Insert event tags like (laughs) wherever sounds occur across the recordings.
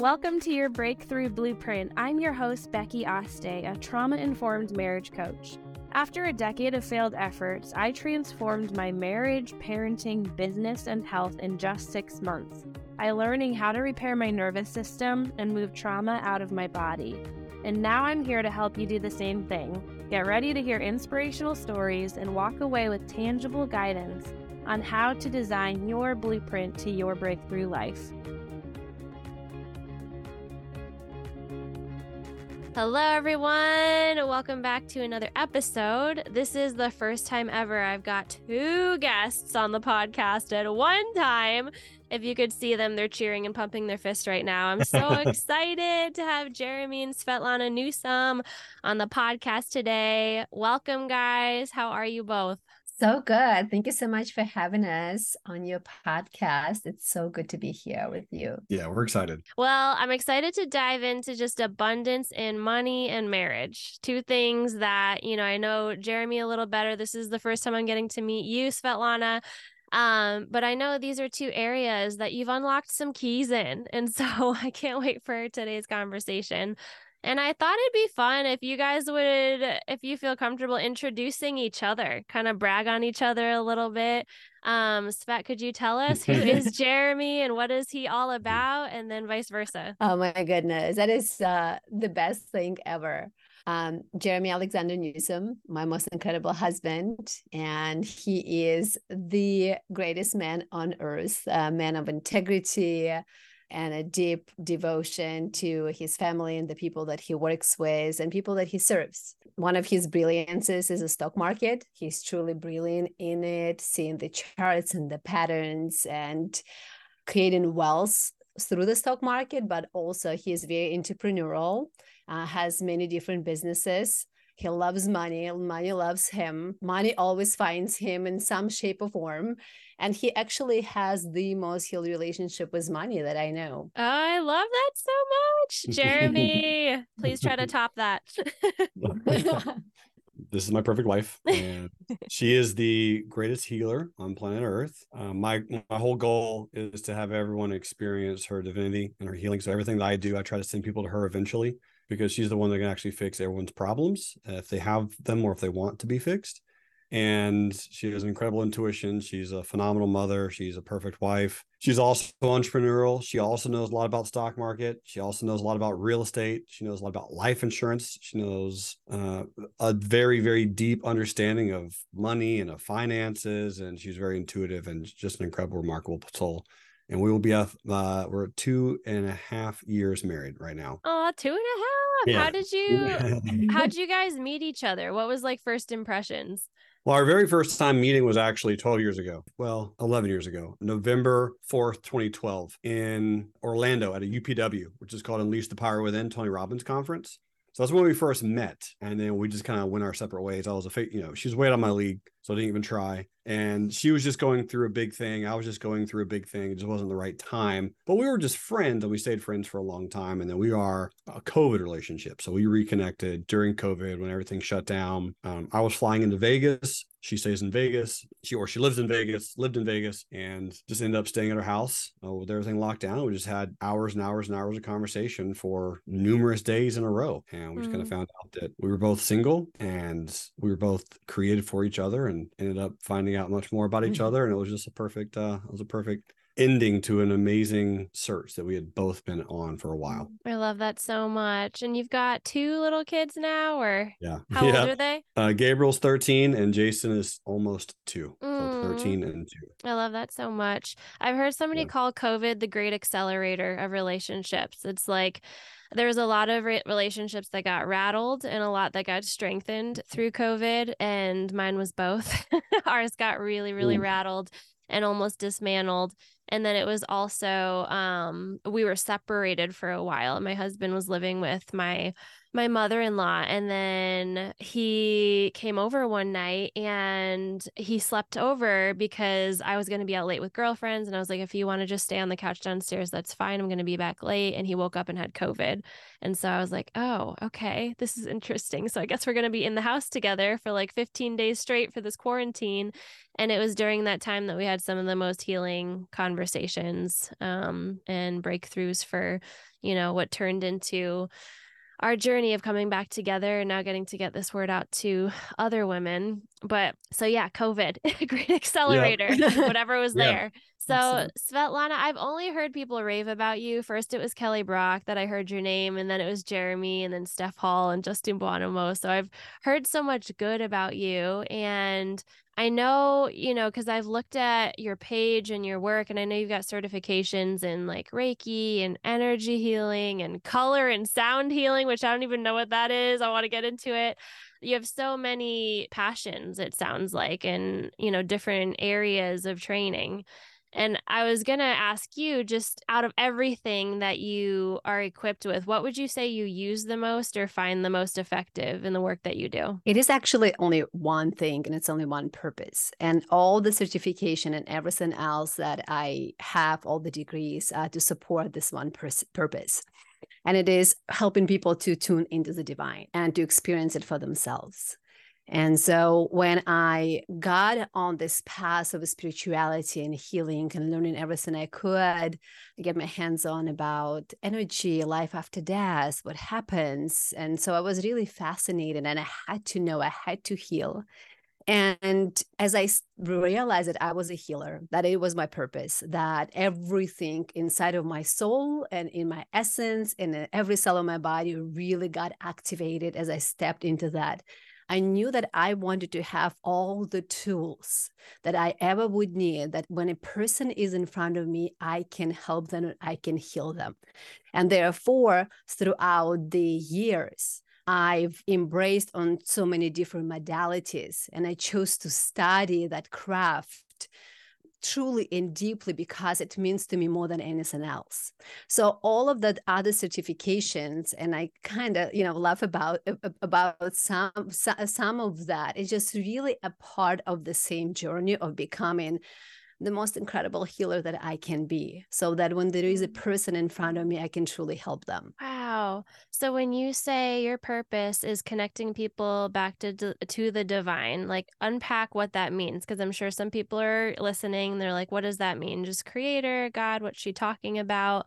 Welcome to your Breakthrough Blueprint. I'm your host, Becky Oste, a trauma informed marriage coach. After a decade of failed efforts, I transformed my marriage, parenting, business, and health in just six months by learning how to repair my nervous system and move trauma out of my body. And now I'm here to help you do the same thing. Get ready to hear inspirational stories and walk away with tangible guidance on how to design your blueprint to your breakthrough life. Hello, everyone. Welcome back to another episode. This is the first time ever I've got two guests on the podcast at one time. If you could see them, they're cheering and pumping their fist right now. I'm so (laughs) excited to have Jerremy and Svetlana Newsome on the podcast today. Welcome, guys. How are you both? So good. Thank you so much for having us on your podcast. It's so good to be here with you. Yeah, we're excited. Well, I'm excited to dive into just abundance in money and marriage. Two things that, you know, I know Jerremy a little better. This is the first time I'm getting to meet you, Svetlana. Um, but I know these are two areas that you've unlocked some keys in. And so (laughs) I can't wait for today's conversation. And I thought it'd be fun if you guys would, if you feel comfortable introducing each other, kind of brag on each other a little bit. Um, Svet, could you tell us who is (laughs) Jerremy and what is he all about? And then vice versa. Oh my goodness. That is uh, the best thing ever. Um, Jerremy Alexander Newsome, my most incredible husband, and he is the greatest man on earth, a man of integrity, and a deep devotion to his family and the people that he works with and people that he serves. One of his brilliances is the stock market. He's truly brilliant in it, seeing the charts and the patterns and creating wealth through the stock market, but also he is very entrepreneurial, uh, has many different businesses he loves money. Money loves him. Money always finds him in some shape or form. And he actually has the most healed relationship with money that I know. I love that so much. (laughs) Jerremy, please try to top that. (laughs) this is my perfect wife and she is the greatest healer on planet earth uh, my my whole goal is to have everyone experience her divinity and her healing so everything that i do i try to send people to her eventually because she's the one that can actually fix everyone's problems if they have them or if they want to be fixed. And she has incredible intuition. She's a phenomenal mother. She's a perfect wife. She's also entrepreneurial. She also knows a lot about stock market. She also knows a lot about real estate. She knows a lot about life insurance. She knows uh, a very, very deep understanding of money and of finances. And she's very intuitive and just an incredible, remarkable soul and we will be uh, we're two and a half years married right now. Oh, two and a half. Yeah. How did you how did you guys meet each other? What was like first impressions? Well, our very first time meeting was actually 12 years ago. Well, 11 years ago, November 4th, 2012, in Orlando at a UPW, which is called Unleash the Power Within Tony Robbins Conference. So that's when we first met. And then we just kind of went our separate ways. I was a, you know, she was way out of my league. So I didn't even try. And she was just going through a big thing. I was just going through a big thing. It just wasn't the right time. But we were just friends and we stayed friends for a long time. And then we are a COVID relationship. So we reconnected during COVID when everything shut down. Um, I was flying into Vegas. She stays in Vegas. She or she lives in Vegas, lived in Vegas, and just ended up staying at her house uh, with everything locked down. We just had hours and hours and hours of conversation for numerous days in a row. And we just mm. kind of found out that we were both single and we were both created for each other and ended up finding out much more about each mm-hmm. other and it was just a perfect uh it was a perfect ending to an amazing search that we had both been on for a while. I love that so much. And you've got two little kids now, or yeah, (laughs) how yeah. old are they? Uh, Gabriel's 13 and Jason is almost two. Mm. So 13 and two. I love that so much. I've heard somebody yeah. call COVID the great accelerator of relationships. It's like there's a lot of re- relationships that got rattled and a lot that got strengthened through COVID, and mine was both. (laughs) Ours got really, really Ooh. rattled and almost dismantled. And then it was also um, we were separated for a while. My husband was living with my my mother-in-law and then he came over one night and he slept over because I was going to be out late with girlfriends and I was like if you want to just stay on the couch downstairs that's fine I'm going to be back late and he woke up and had covid and so I was like oh okay this is interesting so I guess we're going to be in the house together for like 15 days straight for this quarantine and it was during that time that we had had some of the most healing conversations um, and breakthroughs for, you know, what turned into our journey of coming back together and now getting to get this word out to other women. But so yeah, COVID, (laughs) great accelerator, (laughs) whatever was yeah. there. So Absolutely. Svetlana, I've only heard people rave about you. First it was Kelly Brock that I heard your name, and then it was Jerremy and then Steph Hall and Justin Buonamo. So I've heard so much good about you. And I know, you know, because I've looked at your page and your work, and I know you've got certifications in like Reiki and energy healing and color and sound healing, which I don't even know what that is. I want to get into it. You have so many passions, it sounds like, in, you know, different areas of training. And I was going to ask you just out of everything that you are equipped with, what would you say you use the most or find the most effective in the work that you do? It is actually only one thing and it's only one purpose. And all the certification and everything else that I have, all the degrees uh, to support this one pers- purpose. And it is helping people to tune into the divine and to experience it for themselves. And so when I got on this path of spirituality and healing and learning everything I could I get my hands on about energy, life after death, what happens. And so I was really fascinated and I had to know, I had to heal. And as I realized that I was a healer, that it was my purpose, that everything inside of my soul and in my essence and every cell of my body really got activated as I stepped into that I knew that I wanted to have all the tools that I ever would need, that when a person is in front of me, I can help them, I can heal them. And therefore, throughout the years, I've embraced on so many different modalities, and I chose to study that craft truly and deeply because it means to me more than anything else. So all of that other certifications, and I kind of you know laugh about about some some of that. It's just really a part of the same journey of becoming the most incredible healer that I can be so that when there is a mm. person in front of me, I can truly help them. Wow. So when you say your purpose is connecting people back to, to the divine, like unpack what that means. Cause I'm sure some people are listening. They're like, what does that mean? Just creator, God, what's she talking about?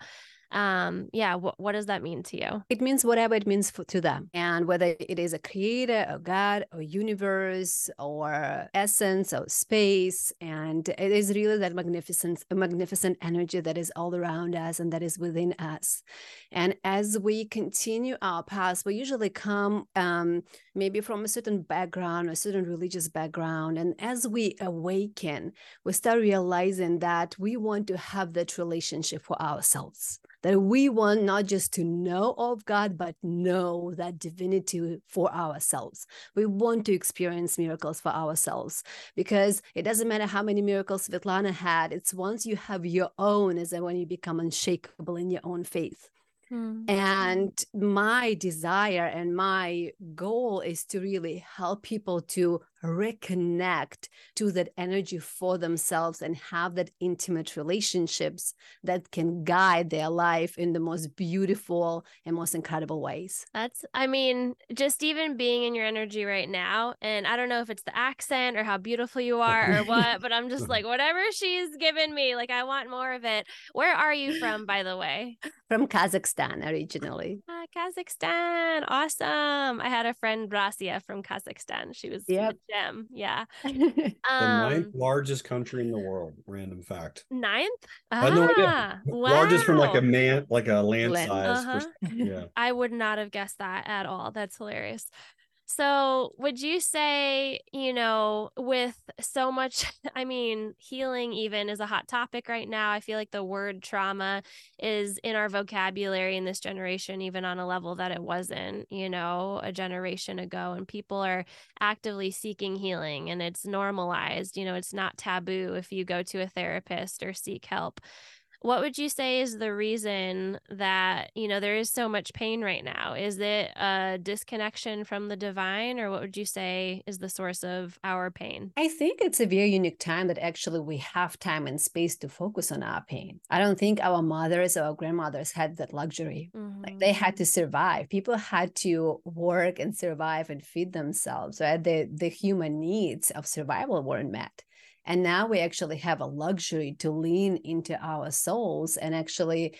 Um yeah what, what does that mean to you? It means whatever it means for, to them. And whether it is a creator a god or universe or essence or space and it is really that magnificent a magnificent energy that is all around us and that is within us. And as we continue our path we usually come um, maybe from a certain background a certain religious background and as we awaken we start realizing that we want to have that relationship for ourselves that we want not just to know of God, but know that divinity for ourselves. We want to experience miracles for ourselves because it doesn't matter how many miracles Svetlana had, it's once you have your own, is that when you become unshakable in your own faith. Mm-hmm. And my desire and my goal is to really help people to reconnect to that energy for themselves and have that intimate relationships that can guide their life in the most beautiful and most incredible ways. That's, I mean, just even being in your energy right now. And I don't know if it's the accent or how beautiful you are or (laughs) what, but I'm just like, whatever she's given me, like, I want more of it. Where are you from, by the way? From Kazakhstan originally. Uh, Kazakhstan. Awesome. I had a friend, Rasia, from Kazakhstan. She was yep gem. Yeah. (laughs) the ninth um, largest country in the world. Random fact. Ninth? Ah, no idea. Wow. Largest from like a man, like a land, land. size. Uh-huh. yeah. I would not have guessed that at all. That's hilarious. So, would you say, you know, with so much, (laughs) I mean, healing even is a hot topic right now. I feel like the word trauma is in our vocabulary in this generation, even on a level that it wasn't, you know, a generation ago. And people are actively seeking healing and it's normalized. You know, it's not taboo if you go to a therapist or seek help what would you say is the reason that you know there is so much pain right now? Is it a disconnection from the divine or what would you say is the source of our pain? I think it's a very unique time that actually we have time and space to focus on our pain. I don't think our mothers or our grandmothers had that luxury. Mm-hmm. like they had to survive. People had to work and survive and feed themselves right? The the human needs of survival weren't met And now we actually have a luxury to lean into our souls and actually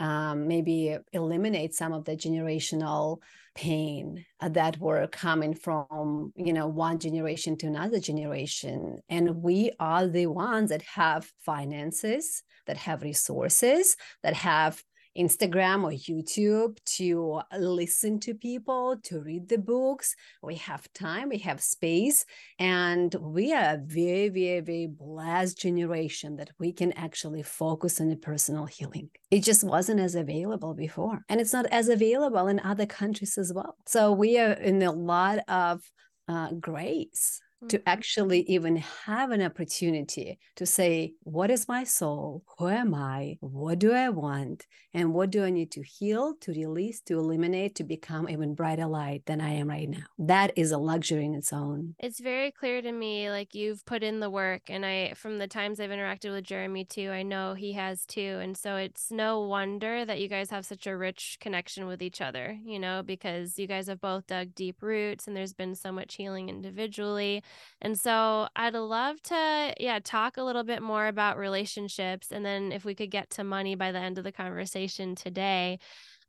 um, maybe eliminate some of the generational pain uh, that were coming from you know one generation to another generation. And we are the ones that have finances that have resources that have Instagram or YouTube to listen to people, to read the books. We have time, we have space, and we are a very, very, very blessed generation that we can actually focus on the personal healing. It just wasn't as available before, and it's not as available in other countries as well. So we are in a lot of uh, grace to mm-hmm. actually even have an opportunity to say, What is my soul? Who am I? What do I want? And what do I need to heal, to release, to eliminate, to become even brighter light than I am right now? That is a luxury in its own. It's very clear to me, like you've put in the work. And I, from the times I've interacted with Jerremy too, I know he has too. And so it's no wonder that you guys have such a rich connection with each other, you know, because you guys have both dug deep roots and there's been so much healing individually and so I'd love to, yeah, talk a little bit more about relationships. And then if we could get to money by the end of the conversation today.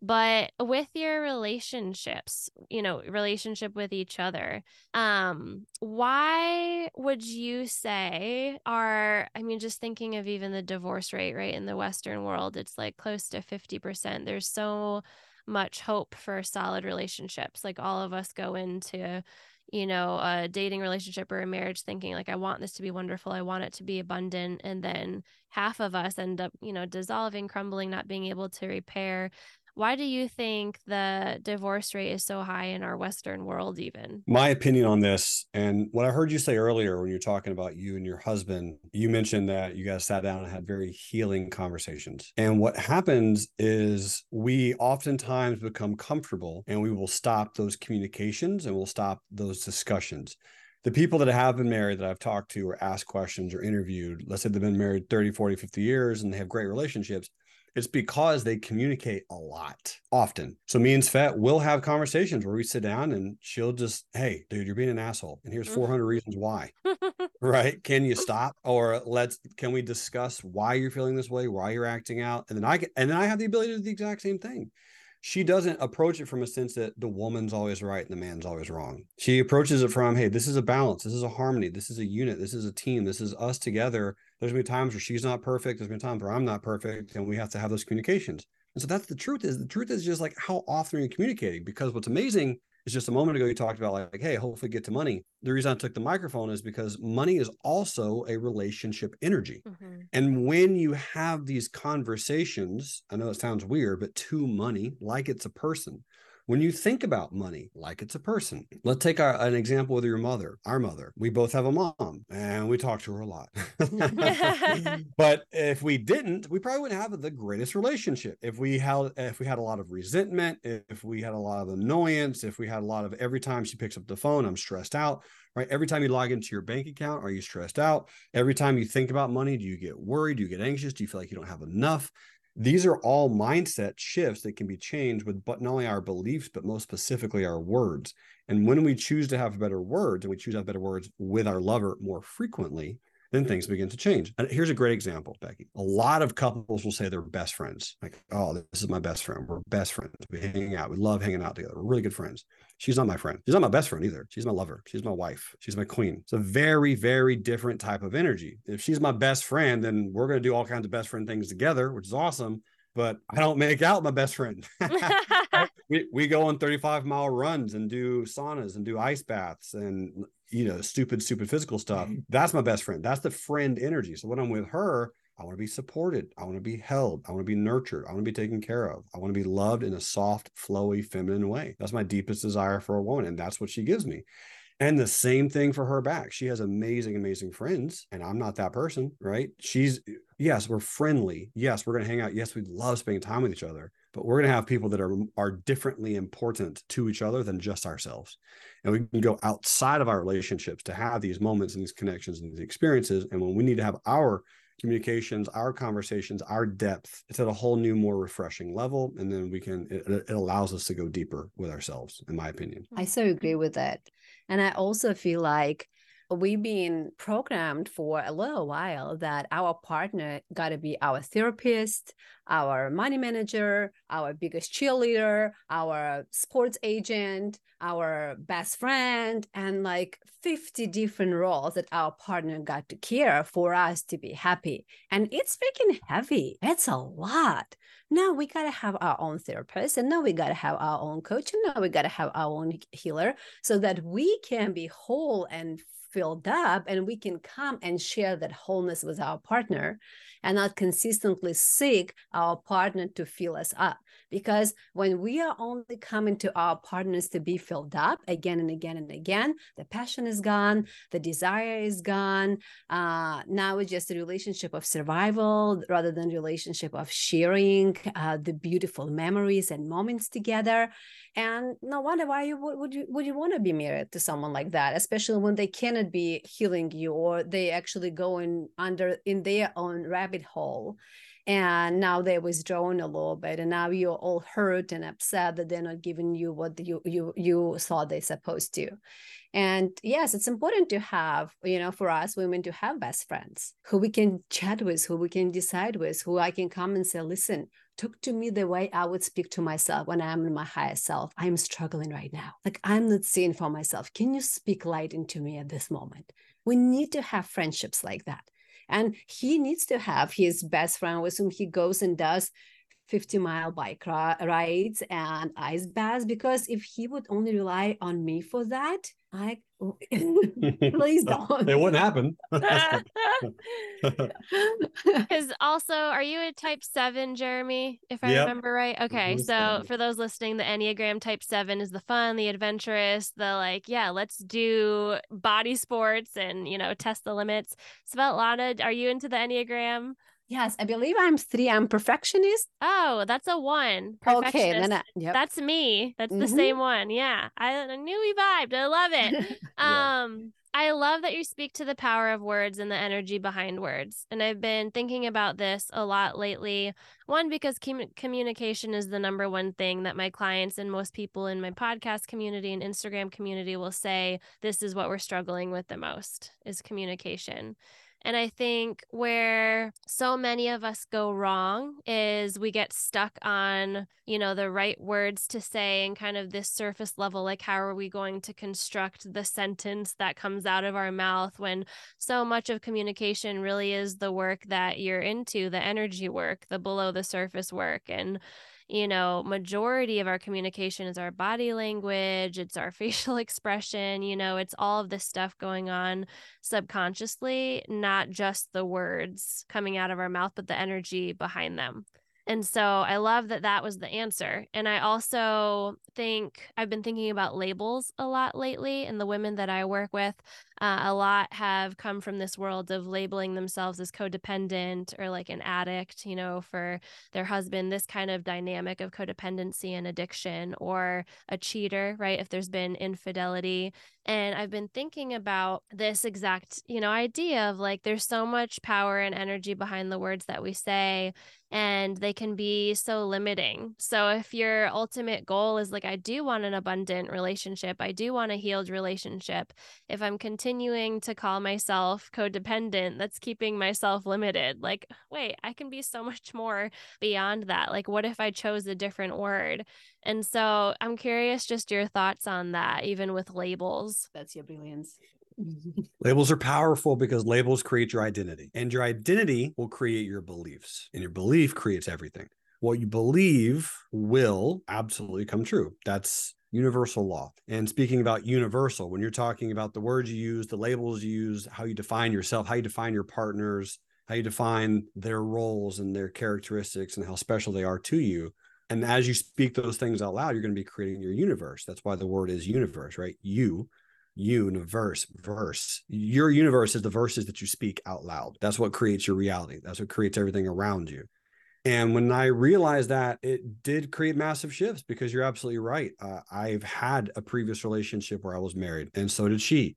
But with your relationships, you know, relationship with each other, um, why would you say are, I mean, just thinking of even the divorce rate, right, in the Western world, it's like close to 50%. There's so much hope for solid relationships. Like all of us go into you know, a dating relationship or a marriage thinking like I want this to be wonderful, I want it to be abundant and then half of us end up, you know, dissolving, crumbling, not being able to repair why do you think the divorce rate is so high in our Western world, even? My opinion on this, and what I heard you say earlier when you're talking about you and your husband, you mentioned that you guys sat down and had very healing conversations. And what happens is we oftentimes become comfortable and we will stop those communications and we'll stop those discussions the people that have been married that I've talked to or asked questions or interviewed, let's say they've been married 30, 40, 50 years and they have great relationships, it's because they communicate a lot often. So me and Svet will have conversations where we sit down and she'll just, hey, dude, you're being an asshole. And here's mm-hmm. 400 reasons why. (laughs) right? Can you stop? Or let's can we discuss why you're feeling this way, why you're acting out? And then I get and then I have the ability to do the exact same thing she doesn't approach it from a sense that the woman's always right and the man's always wrong. She approaches it from, hey, this is a balance, this is a harmony, this is a unit, this is a team, this is us together. There's been times where she's not perfect, there's been times where I'm not perfect, and we have to have those communications. And so that's the truth is the truth is just like how often are you communicating? Because what's amazing is just a moment ago you talked about like, hey, hopefully get to money. The reason I took the microphone is because money is also a relationship energy. Mm-hmm. And when you have these conversations, I know it sounds weird, but to money, like it's a person, when you think about money like it's a person, let's take our, an example with your mother, our mother. We both have a mom and we talk to her a lot. (laughs) (laughs) but if we didn't, we probably wouldn't have the greatest relationship. If we had if we had a lot of resentment, if we had a lot of annoyance, if we had a lot of every time she picks up the phone, I'm stressed out. Right. Every time you log into your bank account, are you stressed out? Every time you think about money, do you get worried? Do you get anxious? Do you feel like you don't have enough? These are all mindset shifts that can be changed with but not only our beliefs but most specifically our words and when we choose to have better words and we choose to have better words with our lover more frequently then things begin to change. And here's a great example, Becky. A lot of couples will say they're best friends. Like, oh, this is my best friend. We're best friends. We hang out. We love hanging out together. We're really good friends. She's not my friend. She's not my best friend either. She's my lover. She's my wife. She's my queen. It's a very, very different type of energy. If she's my best friend, then we're going to do all kinds of best friend things together, which is awesome but I don't make out my best friend. (laughs) (laughs) we, we go on 35 mile runs and do saunas and do ice baths and you know stupid stupid physical stuff. That's my best friend. That's the friend energy. So when I'm with her, I want to be supported. I want to be held. I want to be nurtured. I want to be taken care of. I want to be loved in a soft, flowy, feminine way. That's my deepest desire for a woman. And that's what she gives me. And the same thing for her back. She has amazing, amazing friends, and I'm not that person, right? She's, yes, we're friendly. Yes, we're going to hang out. Yes, we love spending time with each other, but we're going to have people that are, are differently important to each other than just ourselves. And we can go outside of our relationships to have these moments and these connections and these experiences. And when we need to have our communications, our conversations, our depth, it's at a whole new, more refreshing level. And then we can, it, it allows us to go deeper with ourselves, in my opinion. I so agree with that. And I also feel like we've been programmed for a little while that our partner got to be our therapist, our money manager, our biggest cheerleader, our sports agent, our best friend, and like 50 different roles that our partner got to care for us to be happy. And it's freaking heavy. It's a lot. Now we got to have our own therapist, and now we got to have our own coach, and now we got to have our own healer so that we can be whole and filled up and we can come and share that wholeness with our partner and not consistently seek our partner to fill us up. Because when we are only coming to our partners to be filled up again and again and again the passion is gone the desire is gone uh, now it's just a relationship of survival rather than relationship of sharing uh, the beautiful memories and moments together. And no wonder why you would, you would you want to be married to someone like that especially when they cannot be healing you or they actually going under in their own rabbit hole and now they're withdrawing a little bit and now you're all hurt and upset that they're not giving you what you you you thought they're supposed to and yes it's important to have you know for us women to have best friends who we can chat with who we can decide with who i can come and say listen talk to me the way I would speak to myself when I'm in my higher self. I'm struggling right now. Like I'm not seeing for myself. Can you speak light into me at this moment? We need to have friendships like that. And he needs to have his best friend with whom he goes and does 50 mile bike rides and ice baths because if he would only rely on me for that i oh, (laughs) please (laughs) don't. It wouldn't happen. (laughs) Because also are you a type 7 jerremy if i yep. remember right? Okay so for those listening the enneagram type 7 is the fun the adventurous the like yeah let's do body sports and you know test the limits. Svetlana are you into the enneagram Yes, I believe I'm three. I'm perfectionist. Oh, that's a one. Okay, then I, yep. that's me. That's mm-hmm. the same one. Yeah, I, I, knew we vibed. I love it. (laughs) yeah. Um, I love that you speak to the power of words and the energy behind words. And I've been thinking about this a lot lately. One, because com- communication is the number one thing that my clients and most people in my podcast community and Instagram community will say this is what we're struggling with the most is communication. And I think where so many of us go wrong is we get stuck on, you know, the right words to say and kind of this surface level like, how are we going to construct the sentence that comes out of our mouth when so much of communication really is the work that you're into, the energy work, the below the surface work. And, you know majority of our communication is our body language it's our (laughs) facial expression you know it's all of this stuff going on subconsciously not just the words coming out of our mouth but the energy behind them and so I love that that was the answer. And I also think I've been thinking about labels a lot lately, and the women that I work with, uh, a lot have come from this world of labeling themselves as codependent or like an addict, you know, for their husband, this kind of dynamic of codependency and addiction, or a cheater, right? If there's been infidelity. And I've been thinking about this exact, you know, idea of like there's so much power and energy behind the words that we say and they can be so limiting. So if your ultimate goal is like I do want an abundant relationship, I do want a healed relationship, if I'm continuing to call myself codependent, that's keeping myself limited. Like, wait, I can be so (laughs) much more beyond that. Like what if I chose a different word? And so I'm curious just your thoughts on that even with labels. That's your brilliance. Mm-hmm. labels are powerful because labels create your identity, and your identity will create your beliefs, and your belief creates everything. What you believe will absolutely come true. That's universal law. And speaking about universal, when you're talking about the words you use, the labels you use, how you define yourself, how you define your partners, how you define their roles and their characteristics and how special they are to you. And as you speak those things out loud, you're going to be creating your universe. That's why the word is universe, right? You universe verse. Your universe is the verses that you speak out loud. That's what creates your reality. That's what creates everything around you. And when i realized that it did create massive shifts because you're absolutely right. Uh, i've had a previous relationship where i was married and so did she.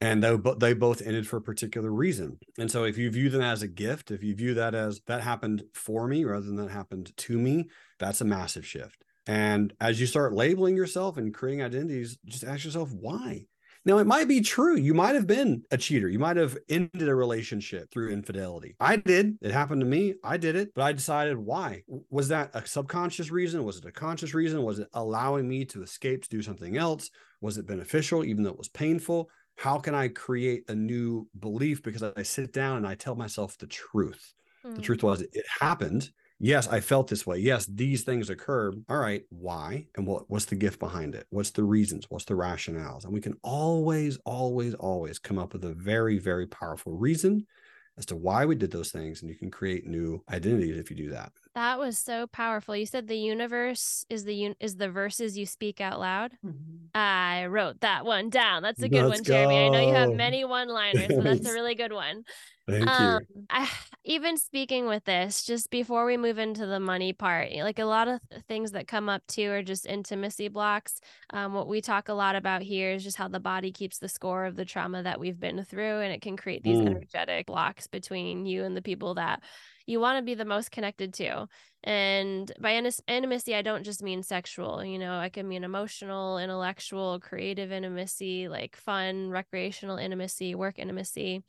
And they, they both ended for a particular reason. And so if you view them as a gift if you view that as that happened for me rather than that happened to me that's a massive shift. And as you start labeling yourself and creating identities just ask yourself why Now, it might be true. You might have been a cheater. You might have ended a relationship through infidelity. I did. It happened to me. I did it, but I decided why. Was that a subconscious reason? Was it a conscious reason? Was it allowing me to escape to do something else? Was it beneficial, even though it was painful? How can I create a new belief? Because I sit down and I tell myself the truth. Mm. The truth was, it happened yes, I felt this way. Yes, these things occurred. All right, why? And what, what's the gift behind it? What's the reasons? What's the rationales? And we can always, always, always come up with a very, very powerful reason as to why we did those things and you can create new identities if you do that that was so powerful you said the universe is the un- is the verses you speak out loud mm-hmm. i wrote that one down that's a good Let's one jerremy i know you have many one liners so that's a (laughs) really good one Thank um, you. I, (sighs) even speaking with this, just before we move into the money part, like a lot of things that come up too are just intimacy blocks. Um, what we talk a lot about here is just how the body keeps the score of the trauma that we've been through, and it can create these mm. energetic blocks between you and the people that you want to be the most connected to. And by intimacy, I don't just mean sexual, you know, I can mean emotional, intellectual, creative intimacy, like fun, recreational intimacy, work intimacy.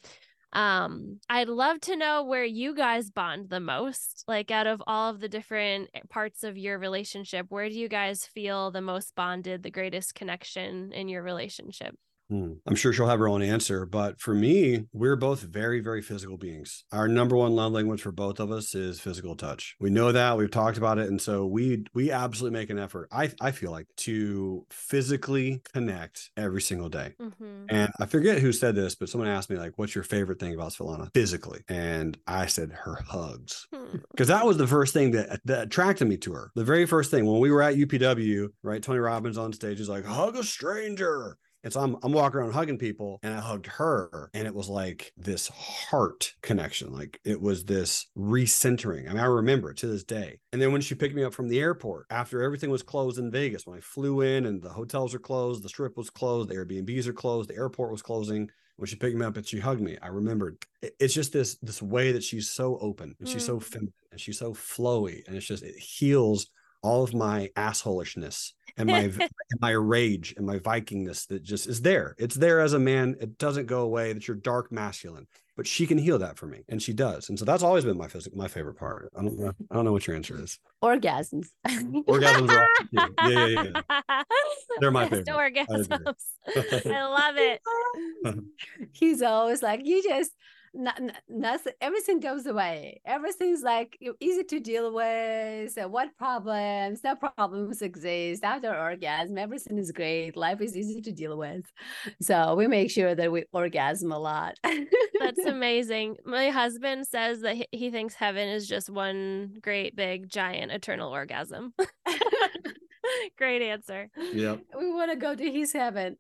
Um, I'd love to know where you guys bond the most. Like out of all of the different eh, parts of your relationship, where do you guys feel the most bonded, the greatest connection in your relationship? Hmm. I'm sure she'll have her own answer, but for me, we're both very, very physical beings. Our number one love language for both of us is physical touch. We know that we've talked about it, and so we we absolutely make an effort. I I feel like to physically connect every single day. Mm-hmm. And I forget who said this, but someone asked me like, "What's your favorite thing about Svetlana physically?" And I said her hugs, because hmm. that was the first thing that that attracted me to her. The very first thing when we were at UPW, right? Tony Robbins on stage is like, "Hug a stranger." And so I'm, I'm walking around hugging people and I hugged her and it was like this heart connection. Like it was this recentering. I mean, I remember it to this day. And then when she picked me up from the airport after everything was closed in Vegas, when I flew in and the hotels were closed, the strip was closed, the Airbnbs are closed, the airport was closing. When she picked me up and she hugged me, I remembered it's just this this way that she's so open and mm. she's so mm. feminine and she's so flowy and it's just it heals all of my assholishness and my and my rage and my Vikingness that just is there. It's there as a man. It doesn't go away. That you're dark masculine, but she can heal that for me, and she does. And so that's always been my physical, my favorite part. I don't know. I don't know what your answer is. Orgasms. Orgasms are yeah, yeah, yeah, yeah. (laughs) They're my favorite. Orgasms. I, I love it. (laughs) He's always like, you just nothing, everything goes away. Everything's like easy to deal with. So what problems? No problems exist after orgasm. Everything is great. Life is easy to deal with. So we make sure that we orgasm a lot. That's (laughs) amazing. My husband says that he thinks heaven is just one great big giant eternal orgasm. (laughs) (laughs) Great answer. Yeah. We want to go to his heaven.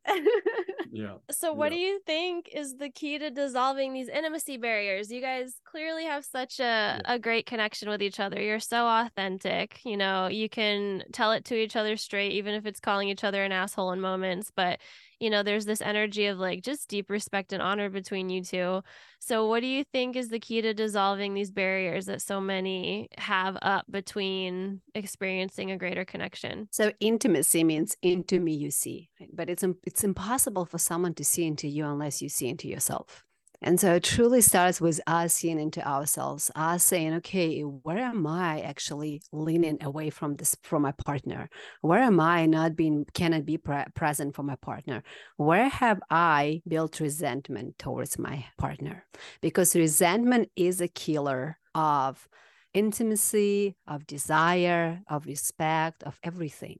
Yeah. So, what do you think is the key to dissolving these intimacy barriers? You guys clearly have such a, yeah. a great connection with each other. You're so authentic. You know, you can tell it to each other straight, even if it's calling each other an asshole in moments. But you know there's this energy of like just deep respect and honor between you two. So what do you think is the key to dissolving these barriers that so many have up between experiencing a greater connection? So intimacy means into me you see but it's it's impossible for someone to see into you unless you see into yourself and so it truly starts with us seeing into ourselves, us saying, okay, where am I actually leaning away from this, from my partner? Where am I not being, cannot be pre- present for my partner? Where have I built resentment towards my partner? Because resentment is a killer of intimacy, of desire, of respect, of everything.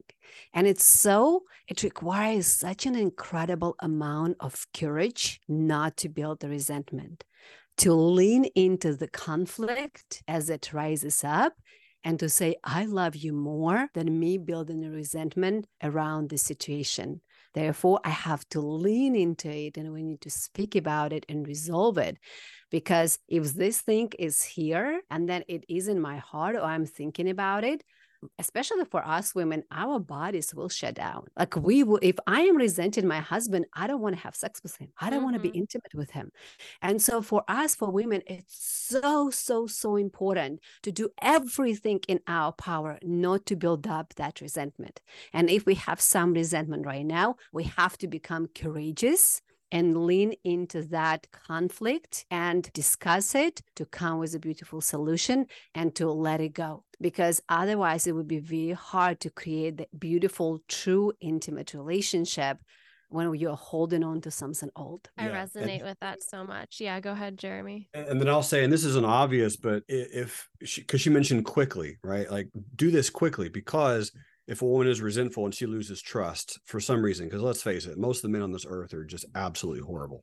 And it's so, it requires such an incredible amount of courage not to build the resentment, to lean into the conflict as it rises up and to say, I love you more than me building a resentment around the situation. Therefore, I have to lean into it and we need to speak about it and resolve it. Because if this thing is here and then it is in my heart or I'm thinking about it, especially for us women, our bodies will shut down. Like we will, if I am resenting my husband, I don't want to have sex with him. I don't mm-hmm. want to be intimate with him. And so for us, for women, it's so, so, so important to do everything in our power not to build up that resentment. And if we have some resentment right now, we have to become courageous and lean into that conflict and discuss it to come with a beautiful solution and to let it go. Because otherwise, it would be very hard to create the beautiful, true, intimate relationship when you're holding on to something old. I yeah. resonate and, with that so much. Yeah, go ahead, Jerremy. And then I'll say, and this isn't obvious, but if she, because she mentioned quickly, right? Like do this quickly because if a woman is resentful and she loses trust for some reason, because let's face it, most of the men on this earth are just absolutely horrible.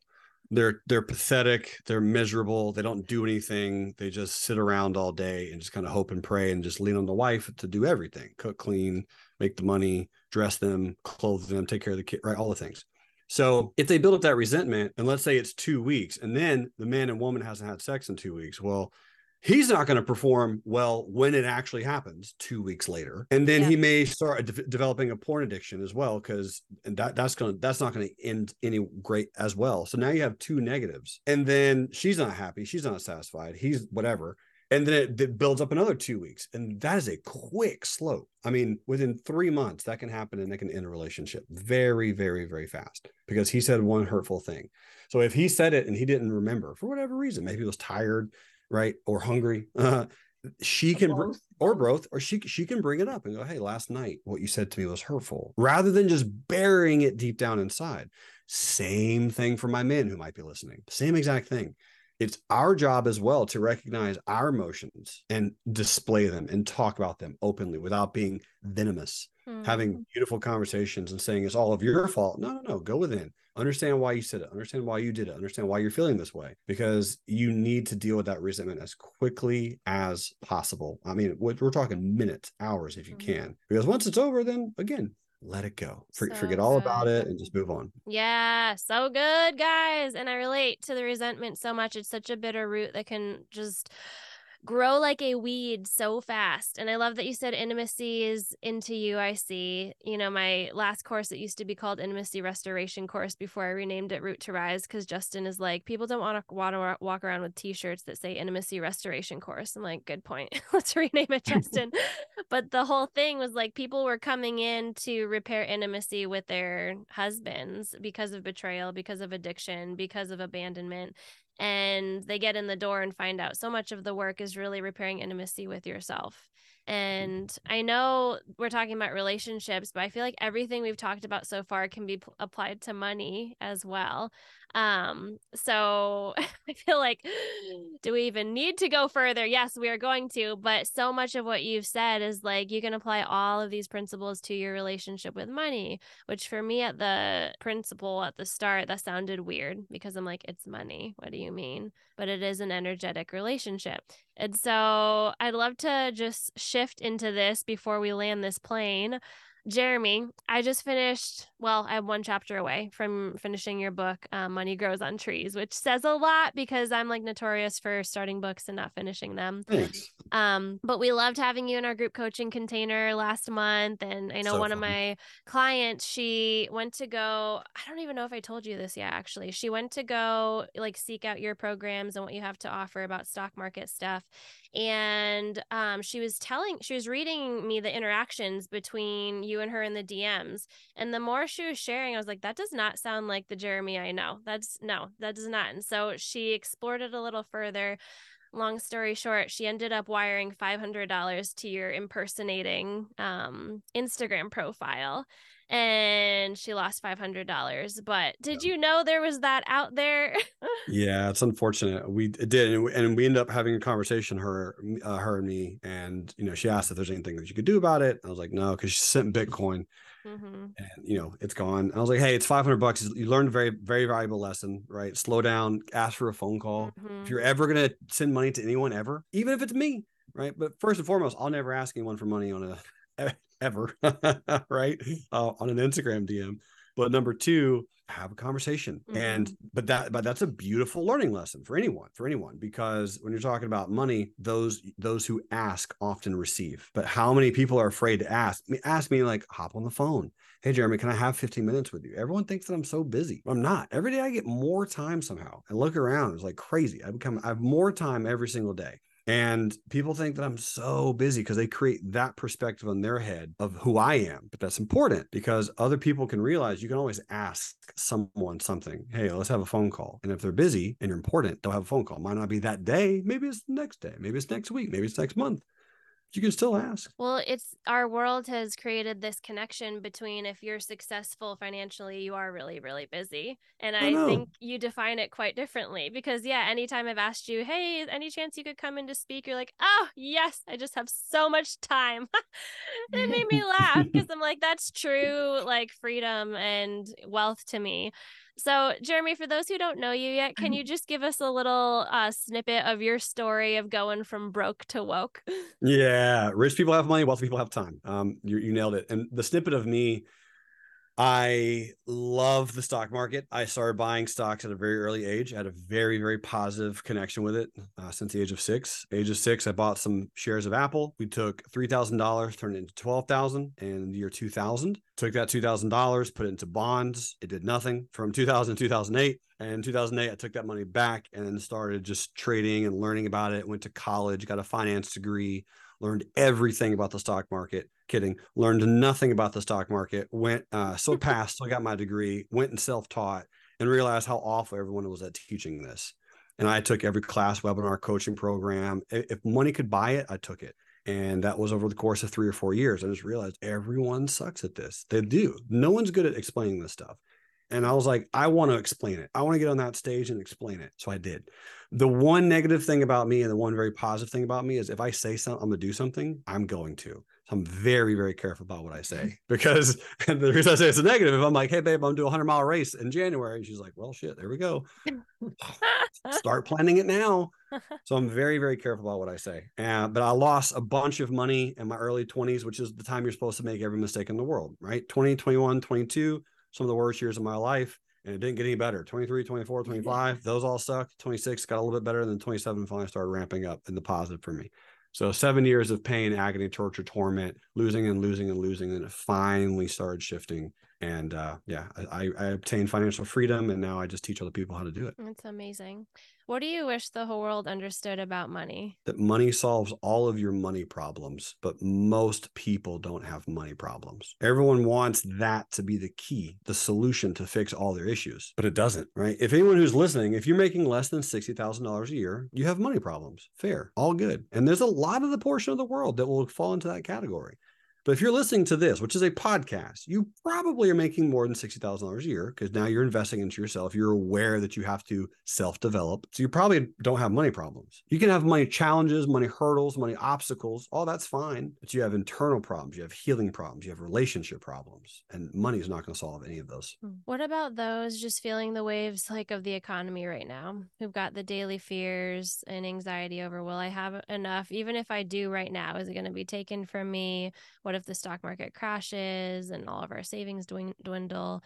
They're they're pathetic, they're miserable, they don't do anything, they just sit around all day and just kind of hope and pray and just lean on the wife to do everything, cook, clean, make the money, dress them, clothe them, take care of the kid, right? All the things. So if they build up that resentment, and let's say it's two weeks, and then the man and woman hasn't had sex in two weeks, well, he's not going to perform well when it actually happens two weeks later. And then yeah. he may start de- developing a porn addiction as well because that that's going to that's not going to end any great as well. So now you have two negatives. And then she's not happy she's not satisfied he's whatever. And then it, it, builds up another two weeks and that is a quick slope. I mean within three months that can happen and that can end a relationship very very very fast because he said one hurtful thing. So if he said it and he didn't remember for whatever reason maybe he was tired right? Or hungry. Uh, (laughs) she can br- or both or she she can bring it up and go hey last night what you said to me was hurtful rather than just burying it deep down inside. Same thing for my men who might be listening. Same exact thing it's our job as well to recognize our emotions and display them and talk about them openly without being venomous mm-hmm. having beautiful conversations and saying it's all of your fault. No no no go within. Understand why you said it. Understand why you did it. Understand why you're feeling this way because you need to deal with that resentment as quickly as possible. I mean we're talking minutes hours if you mm-hmm. can because once it's over then again let it go For, so forget all about it and just move on. Yeah so good guys and i relate to the resentment so much it's such a bitter root that can just grow like a weed so fast. And I love that you said intimacy is into you. I see, you know, my last course, it used to be called Intimacy Restoration Course before I renamed it Root to Rise because Justin is like, people don't want to want to walk around with t shirts that say Intimacy Restoration Course. I'm like, good point. (laughs) Let's rename it Justin. (laughs) but the whole thing was like, people were coming in to repair intimacy with their husbands because of betrayal, because of addiction, because of abandonment and they get in the door and find out so much of the work is really repairing intimacy with yourself. And I know we're talking about relationships, but I feel like everything we've talked about so far can be p- applied to money as well. Um, so (laughs) I feel like, do we even need to go further? Yes, we are going to, but so much of what you've said is like you can apply all of these principles to your relationship with money, which for me at the principle at the start, that sounded weird because I'm like, it's money. What do you mean? But it is an energetic relationship. And so I'd love to just shift into this before we land this plane. Jerremy, I just finished, well, I'm one chapter away from finishing your book, um, Money Grows on Trees, which says a lot because I'm like notorious for starting books and not finishing them. Thanks. Um, but we loved having you in our group coaching container last month. And I know so one fun. of my clients, she went to go, I don't even know if I told you this yet, actually. She went to go like seek out your programs and what you have to offer about stock market stuff and um, she was telling she was reading me the interactions between you and her in the dms and the more she was sharing i was like that does not sound like the jerremy i know. That's no that does not and so she explored it a little further long story short she ended up wiring $500 to your impersonating um, instagram profile and she lost $500 but did you know there was that out there? (laughs) Yeah it's unfortunate. We did and we, and we ended up having a conversation her uh, her and me and you know she asked if there's anything that you could do about it i was like no because she sent bitcoin mm-hmm. and you know it's gone i was like hey it's 500 bucks you learned a very very valuable lesson right slow down ask for a phone call mm-hmm. if you're ever going to send money to anyone ever even if it's me right but first and foremost i'll never ask anyone for money on a (laughs) ever, (laughs) right? Uh, on an Instagram DM. But number two, have a conversation. Mhm. And but that but that's a beautiful learning lesson for anyone, for anyone, because when you're talking about money, those those who ask often receive. But how many people are afraid to ask? I mean, ask me like hop on the phone. Hey Jerremy, can I have 15 minutes with you? Everyone thinks that I'm so busy. I'm not. Every day I get more time somehow. I look around, it's like crazy. I become I have more time every single day. And people think that I'm so busy because they create that perspective in their head of who I am. But that's important because other people can realize you can always ask someone something. Hey, let's have a phone call. And if they're busy and you're important, they'll have a phone call. Might not be that day. Maybe it's the next day. Maybe it's next week. Maybe it's next month. You can still ask. Well, it's our world has created this connection between if you're successful financially, you are really, really busy. And I I, think you define it quite differently because, yeah, anytime I've asked you, hey, any chance you could come in to speak, you're like, oh, yes, I just have so much time. (laughs) it made me laugh (laughs) because I'm like, that's true, like freedom and wealth to me. So, Jerremy, for those who don't know you yet, can you just give us a little uh, snippet of your story of going from broke to woke? Yeah, rich people have money, wealthy people have time. Um, you, you nailed it. And the snippet of me, I love the stock market. I started buying stocks at a very early age. I had a very, very positive connection with it uh, since the age of six. Age of six, I bought some shares of Apple. We took three thousand dollars, turned it into twelve thousand in the year two thousand. Took that two thousand dollars, put it into bonds. It did nothing from 2000 to 2008. And in 2008, I took that money back and started just trading and learning about it. Went to college, got a finance degree, learned everything about the stock market. Kidding, learned nothing about the stock market. Went, uh, still (laughs) passed, still got my degree, went and self taught and realized how awful everyone was at teaching this. And I took every class, webinar, coaching program. If money could buy it, I took it. And that was over the course of three or four years. I just realized everyone sucks at this. They do. No one's good at explaining this stuff. And I was like, I want to explain it. I want to get on that stage and explain it. So I did. The one negative thing about me and the one very positive thing about me is if I say something, I'm going to do something, I'm going to. I'm very, very careful about what I say (laughs) because and (laughs) the reason I say it's a negative, if I'm like, hey, babe, I'm doing a 100 mile race in January, and she's like, well, shit, there we go. (laughs) Start planning it now. So I'm very, very careful about what I say. Uh, but I lost a bunch of money in my early 20s, which is the time you're supposed to make every mistake in the world, right? 20, 21, 22, some of the worst years of my life. And it didn't get any better. 23, 24, 25, those all sucked. 26 got a little bit better. Then 27 finally started ramping up in the positive for me. So seven years of pain, agony, torture, torment, losing and losing and losing. And it finally started shifting. And uh, yeah, I, I obtained financial freedom. And now I just teach other people how to do it. That's amazing. What do you wish the whole world understood about money? that money solves all of your money problems, but most people don't have money problems. Everyone wants that to be the key, the solution to fix all their issues, but it doesn't, right? If anyone who's listening, if you're making less than $60,000 a year, you have money problems. Fair, all good. And there's a lot of the portion of the world that will fall into that category. But if you're listening to this, which is a podcast, you probably are making more than $60,000 a year because now you're investing into yourself. You're aware that you have to self develop. So you probably don't have money problems. You can have money challenges, money hurdles, money obstacles. All that's fine. But you have internal problems, you have healing problems, you have relationship problems, and money is not going to solve any of those. Hmm. What about those just feeling the waves like of the economy right now, who've got the daily fears and anxiety over will I have enough? Even if I do right now, is it going to be taken from me? What if the stock market crashes and all of our savings dwin- dwindle?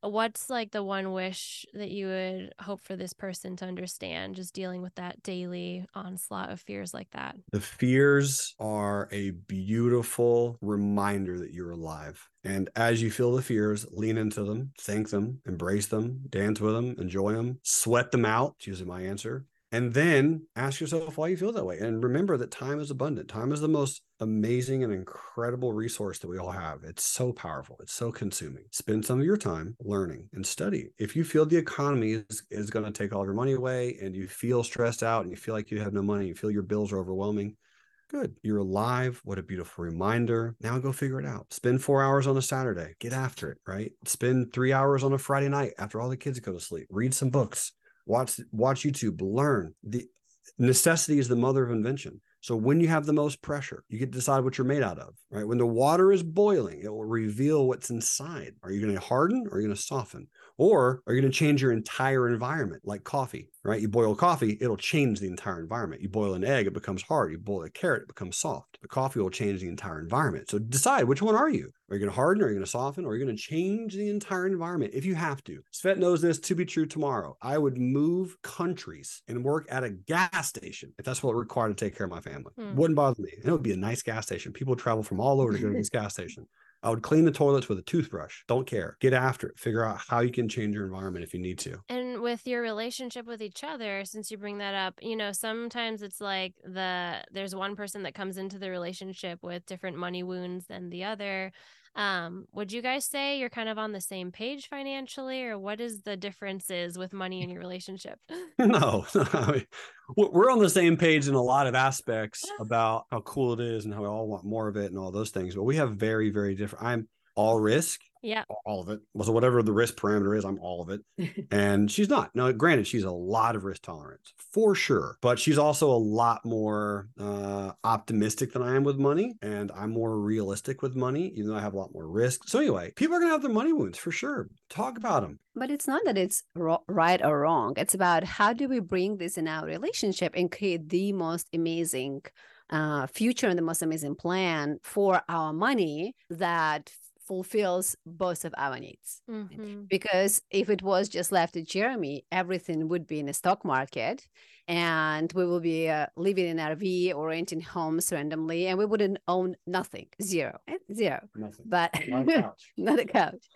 What's like the one wish that you would hope for this person to understand, just dealing with that daily onslaught of fears like that? The fears are a beautiful reminder that you're alive. And as you feel the fears, lean into them, thank them, embrace them, dance with them, enjoy them, sweat them out. Usually my answer. And then ask yourself why you feel that way. And remember that time is abundant. Time is the most amazing and incredible resource that we all have. It's so powerful. It's so consuming. Spend some of your time learning and study. If you feel the economy is, is going to take all your money away and you feel stressed out and you feel like you have no money, you feel your bills are overwhelming, Good. You're alive. What a beautiful reminder. Now go figure it out. Spend four hours on a Saturday. Get after it, right? Spend three hours on a Friday night after all the kids go to sleep. Read some books. Watch watch YouTube. Learn. The necessity is the mother of invention. So when you have the most pressure, you get to decide what you're made out of, right? When the water is boiling, it will reveal what's inside. Are you going to harden or are you going to soften? Or are you going to change your entire environment like coffee, right? You boil coffee, it'll change the entire environment. You boil an egg, it becomes hard. You boil a carrot, it becomes soft. The coffee will change the entire environment. So decide which one are you? Are you going to harden? Are you going to soften? Or are you going to change the entire environment if you have to? Svet knows this to be true tomorrow. I would move countries and work at a gas station if that's what it required to take care of my family. Hmm. Wouldn't bother me. And it would be a nice gas station. People travel from all over to go to this gas station. I would clean the toilets with a toothbrush. Don't care. Get after it. Figure out how you can change your environment if you need to. And with your relationship with each other, since you bring that up, you know, sometimes it's like the there's one person that comes into the relationship with different money wounds than the other. Um, would you guys say you're kind of on the same page financially, or what is the differences with money in your relationship? (laughs) no, (laughs) we're on the same page in a lot of aspects about how cool it is and how we all want more of it and all those things. But we have very, very different. I'm all risk yeah. All of it. So whatever the risk parameter is, I'm all of it. (laughs) and she's not. Now, granted, she's a lot of risk tolerance for sure, but she's also a lot more uh, optimistic than I am with money. And I'm more realistic with money, even though I have a lot more risk. So anyway, people are going to have their money wounds for sure. Talk about them. But it's not that it's ro- right or wrong. It's about how do we bring this in our relationship and create the most amazing uh, future and the most amazing plan for our money that fulfills both of our needs. Mm-hmm. Because if it was just left to Jerremy, everything would be in the stock market and we will be uh, living in RV or renting homes randomly, and we wouldn't own nothing, zero, eh. Nothing. But not a (laughs) couch. not a couch.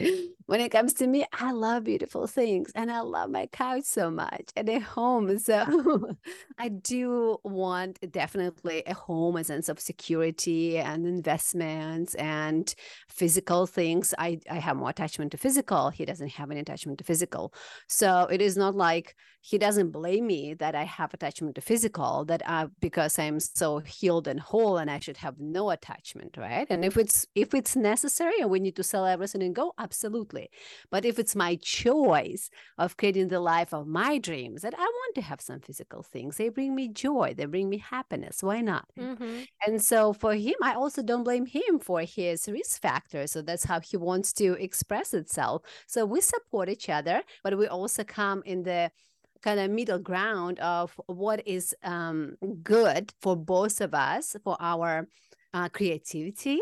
When it comes to me, I love beautiful things, and I love my couch so much and a home. (laughs) So I do want definitely a home, a sense of security and investments and physical things. I I have more attachment to physical. He doesn't have an attachment to physical, so it is not like he doesn't blame me that I have attachment to physical that I because I'm so healed and whole and I should have no attachment, right? And if it's if it's necessary and we need to sell everything and go, absolutely. But if it's my choice of creating the life of my dreams, that I want to have some physical things, they bring me joy, they bring me happiness. Why not? Mm-hmm. And so for him, I also don't blame him for his risk factor. So that's how he wants to express itself. So we support each other, but we also come in the kind of middle ground of what is um, good for both of us for our uh, creativity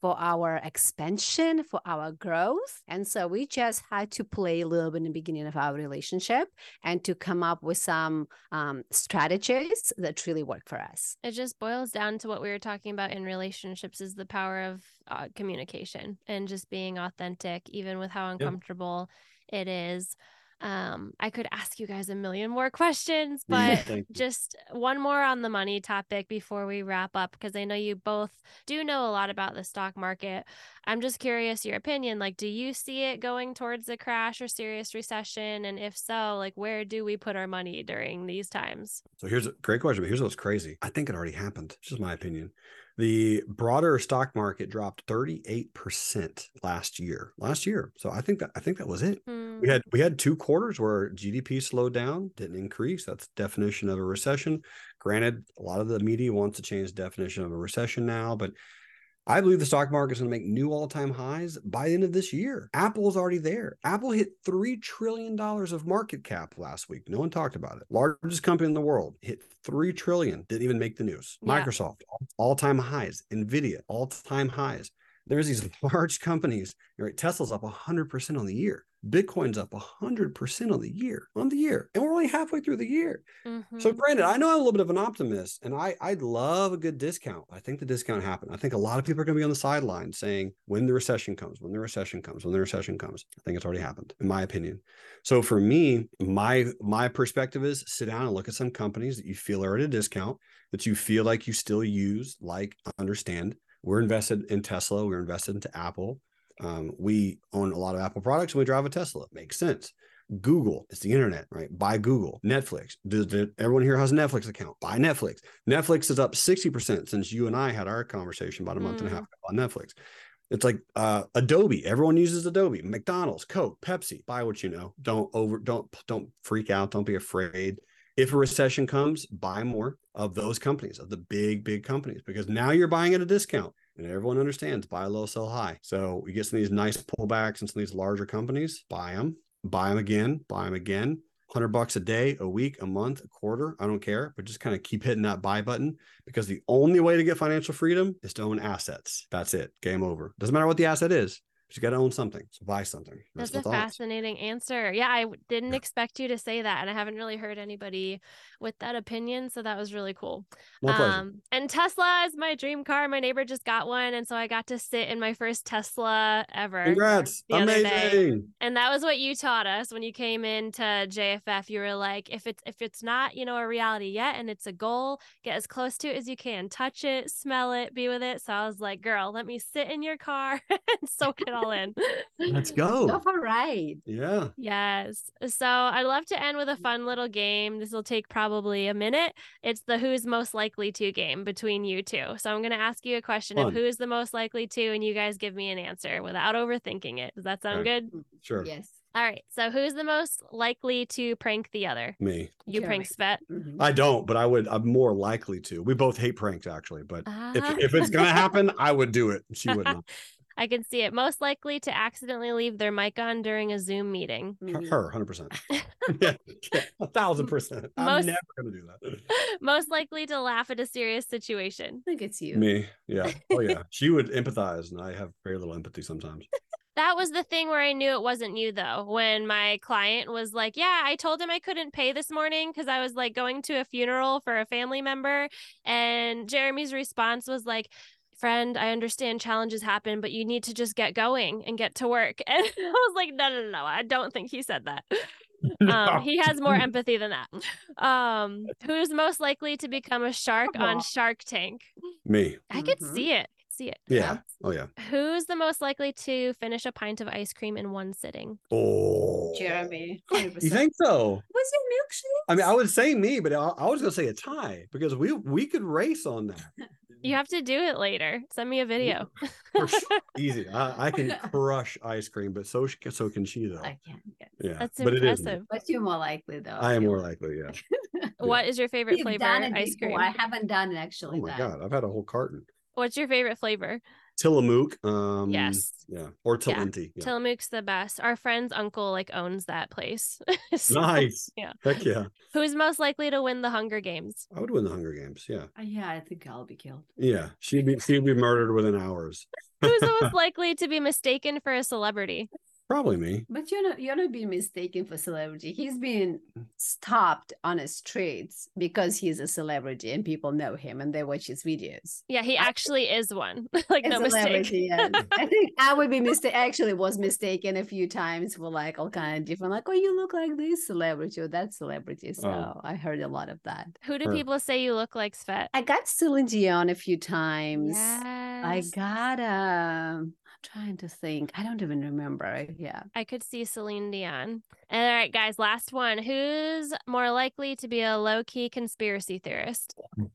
for our expansion, for our growth. And so we just had to play a little bit in the beginning of our relationship and to come up with some um, strategies that really work for us. It just boils down to what we were talking about in relationships is the power of uh, communication and just being authentic, even with how uncomfortable it is. Um, I could ask you guys a million more questions, but just one more on the money topic before we wrap up, because I know you both do know a lot about the stock market. I'm just curious your opinion. Like, do you see it going towards a crash or serious recession? And if so, like, where do we put our money during these times? So here's a great question, but here's what's crazy. I think it already happened. It's just my opinion. The broader stock market dropped 38% last year. Last year. So I think that I think that was it. Hmm. We had we had two quarters where GDP slowed down, didn't increase. That's definition of a recession. Granted, a lot of the media wants to change the definition of a recession now, but I believe the stock market is going to make new all time highs by the end of this year. Apple is already there. Apple hit $3 trillion of market cap last week. No one talked about it. Largest company in the world hit 3 trillion. Didn't even make the news. Yeah. Microsoft, all time highs. NVIDIA, all time highs. There's these (laughs) large companies. Right? Tesla's up 100% on the year. Bitcoin's up 100% on the year, on the year. And we're only halfway through the year. Mm-hmm. So, granted, I know I'm a little bit of an optimist and I, I'd love a good discount. I think the discount happened. I think a lot of people are going to be on the sidelines saying when the recession comes, when the recession comes, when the recession comes. I think it's already happened, in my opinion. So, for me, my my perspective is sit down and look at some companies that you feel are at a discount, that you feel like you still use, like, understand. We're invested in Tesla, we're invested into Apple um, we own a lot of Apple products and we drive a Tesla. Makes sense. Google, it's the internet, right? Buy Google. Netflix. Does, everyone here has a Netflix account? Buy Netflix. Netflix is up 60% since you and I had our conversation about a month mm. and a half mm. on Netflix. It's like uh, Adobe. Everyone uses Adobe. McDonald's, Coke, Pepsi. Buy what you know. Don't over. Don't don't freak out. Don't be afraid. If a recession comes, buy more of those companies, of the big big companies, because now you're buying at a discount and everyone understands buy low, sell high. So you get some of these nice pullbacks and some of these larger companies, buy them, buy them again, buy them again. 100 bucks a day, a week, a month, a quarter, I don't care, but just kind of keep hitting that buy button because the only way to get financial freedom is to own assets. That's it. Game over. Doesn't matter what the asset is. You got to own something. So buy something. That's, That's a fascinating answer. Yeah, I didn't yeah. expect you to say that. And I haven't really heard anybody with that opinion. So that was really cool. My um, and Tesla is my dream car. My neighbor just got one. And so I got to sit in my first Tesla ever. Congrats. Amazing. And that was what you taught us when you came into JFF. You were like, if it's if it's not, you know, a reality yet and it's a goal, get as close to it as you can. Touch it, smell it, be with it. So I was like, girl, let me sit in your car (laughs) and soak it all in. Let's (laughs) go. Go for a ride. Yeah. Yes. So I'd love to end with a fun little game. This will take probably a minute. It's the who's most likely to game between you two. So I'm going to ask you a question fun. of who is the most likely to, and you guys give me an answer without overthinking it. Does that sound okay. good? Sure. Yes. All right. So who's the most likely to prank the other? Me. You Jerremy. prank Svet? Mm-hmm. I don't, but I would I'm more likely to. We both hate pranks actually, but uh... if, if it's gonna happen, I would do it. She would (laughs) not. I can see it. Most likely to accidentally leave their mic on during a Zoom meeting. Her, mm-hmm. hundred percent. (laughs) Yeah, a thousand percent. I'm most, never gonna do that. (laughs) Most likely to laugh at a serious situation. I think it's you. Me, yeah. Oh yeah. (laughs) she would empathize, and I have very little empathy sometimes. That was the thing where I knew it wasn't you though. When my client was like, "Yeah, I told him I couldn't pay this morning because I was like going to a funeral for a family member," and Jerremy's response was like, friend, I understand challenges happen, but you need to just get going and get to work. (laughs) And I was like, no, no, no, no. I don't think he said that. (laughs) Um, he has more (laughs) empathy than that. Um, who's most likely to become a shark on Shark Tank? Me. I could mm-hmm. see it. See it. Yeah. Oh yeah. Who's the most likely to finish a pint of ice cream in one sitting? Oh, Jerremy. (gasps) 100%. You think so? Was it milkshake? I mean, I would say me, but I, I was gonna say a tie because we we could race on that. You have to do it later. Send me a video. Sure. (laughs) Easy. I, I, can (laughs) crush ice cream, but so so can she though. I can. Yes. Yeah, that's but impressive. But you're more likely though. I am more likely. Yeah. (laughs) what is your favorite flavor ice cream? I haven't done it actually. Oh my god, I've had a whole carton. What's your favorite flavor? Tillamook. Um, yes. Yeah. Or Tillinty. Yeah. yeah. Tillamook's the best. Our friend's uncle like owns that place. (laughs) so, nice. (laughs) Yeah. Heck yeah. Who's most likely to win the Hunger Games? I would win the Hunger Games. Yeah. Uh, yeah, I think I'll be killed. Yeah. She'd be she'd be murdered within hours. (laughs) Who's most likely to be mistaken for a celebrity? Probably me. But you're not you're not being mistaken for celebrity. He's being stopped on the streets because he's a celebrity and people know him and they watch his videos. Yeah, he actually is one. (laughs) like no mistake. Yeah. (laughs) I think I would be mistaken. Actually, was mistaken a few times for like all kind of different. Like, oh, you look like this celebrity or that celebrity. So oh. I heard a lot of that. Who do people say you look like, Svet? I got Celine Dion a few times. Yes. I got um trying to think. I don't even remember. Yeah. I could see Celine Dion. All right, guys, last one. Who's more likely to be a low key conspiracy theorist? (laughs)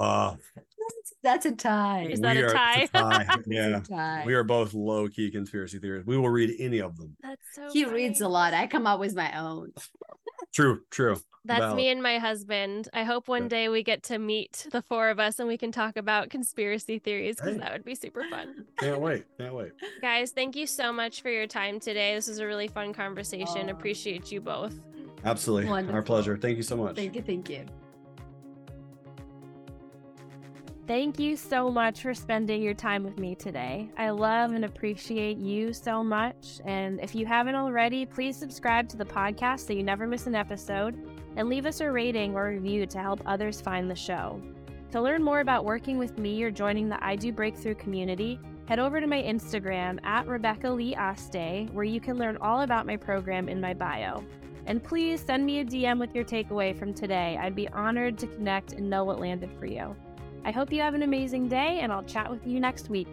Uh, that's, a tie. Is that a tie? a tie? (laughs) Yeah. A tie. We are both low key conspiracy theorists. We will read any of them. That's so He funny. reads a lot. I come up with my own. True, true. That's Valid. me and my husband. I hope one day we get to meet the four of us and we can talk about conspiracy theories because hey. that would be super fun. (laughs) Can't wait. Can't wait. Guys, thank you so much for your time today. This was a really fun conversation. Appreciate you both. Absolutely. Wonderful. Our pleasure. Thank you so much. Thank you. Thank you. Thank you so much for spending your time with me today. I love and appreciate you so much. And if you haven't already, please subscribe to the podcast so you never miss an episode and leave us a rating or review to help others find the show. To learn more about working with me or joining the I Do Breakthrough community, head over to my Instagram at Rebecca Lee Aste, where you can learn all about my program in my bio. And please send me a DM with your takeaway from today. I'd be honored to connect and know what landed for you. I hope you have an amazing day, and I'll chat with you next week.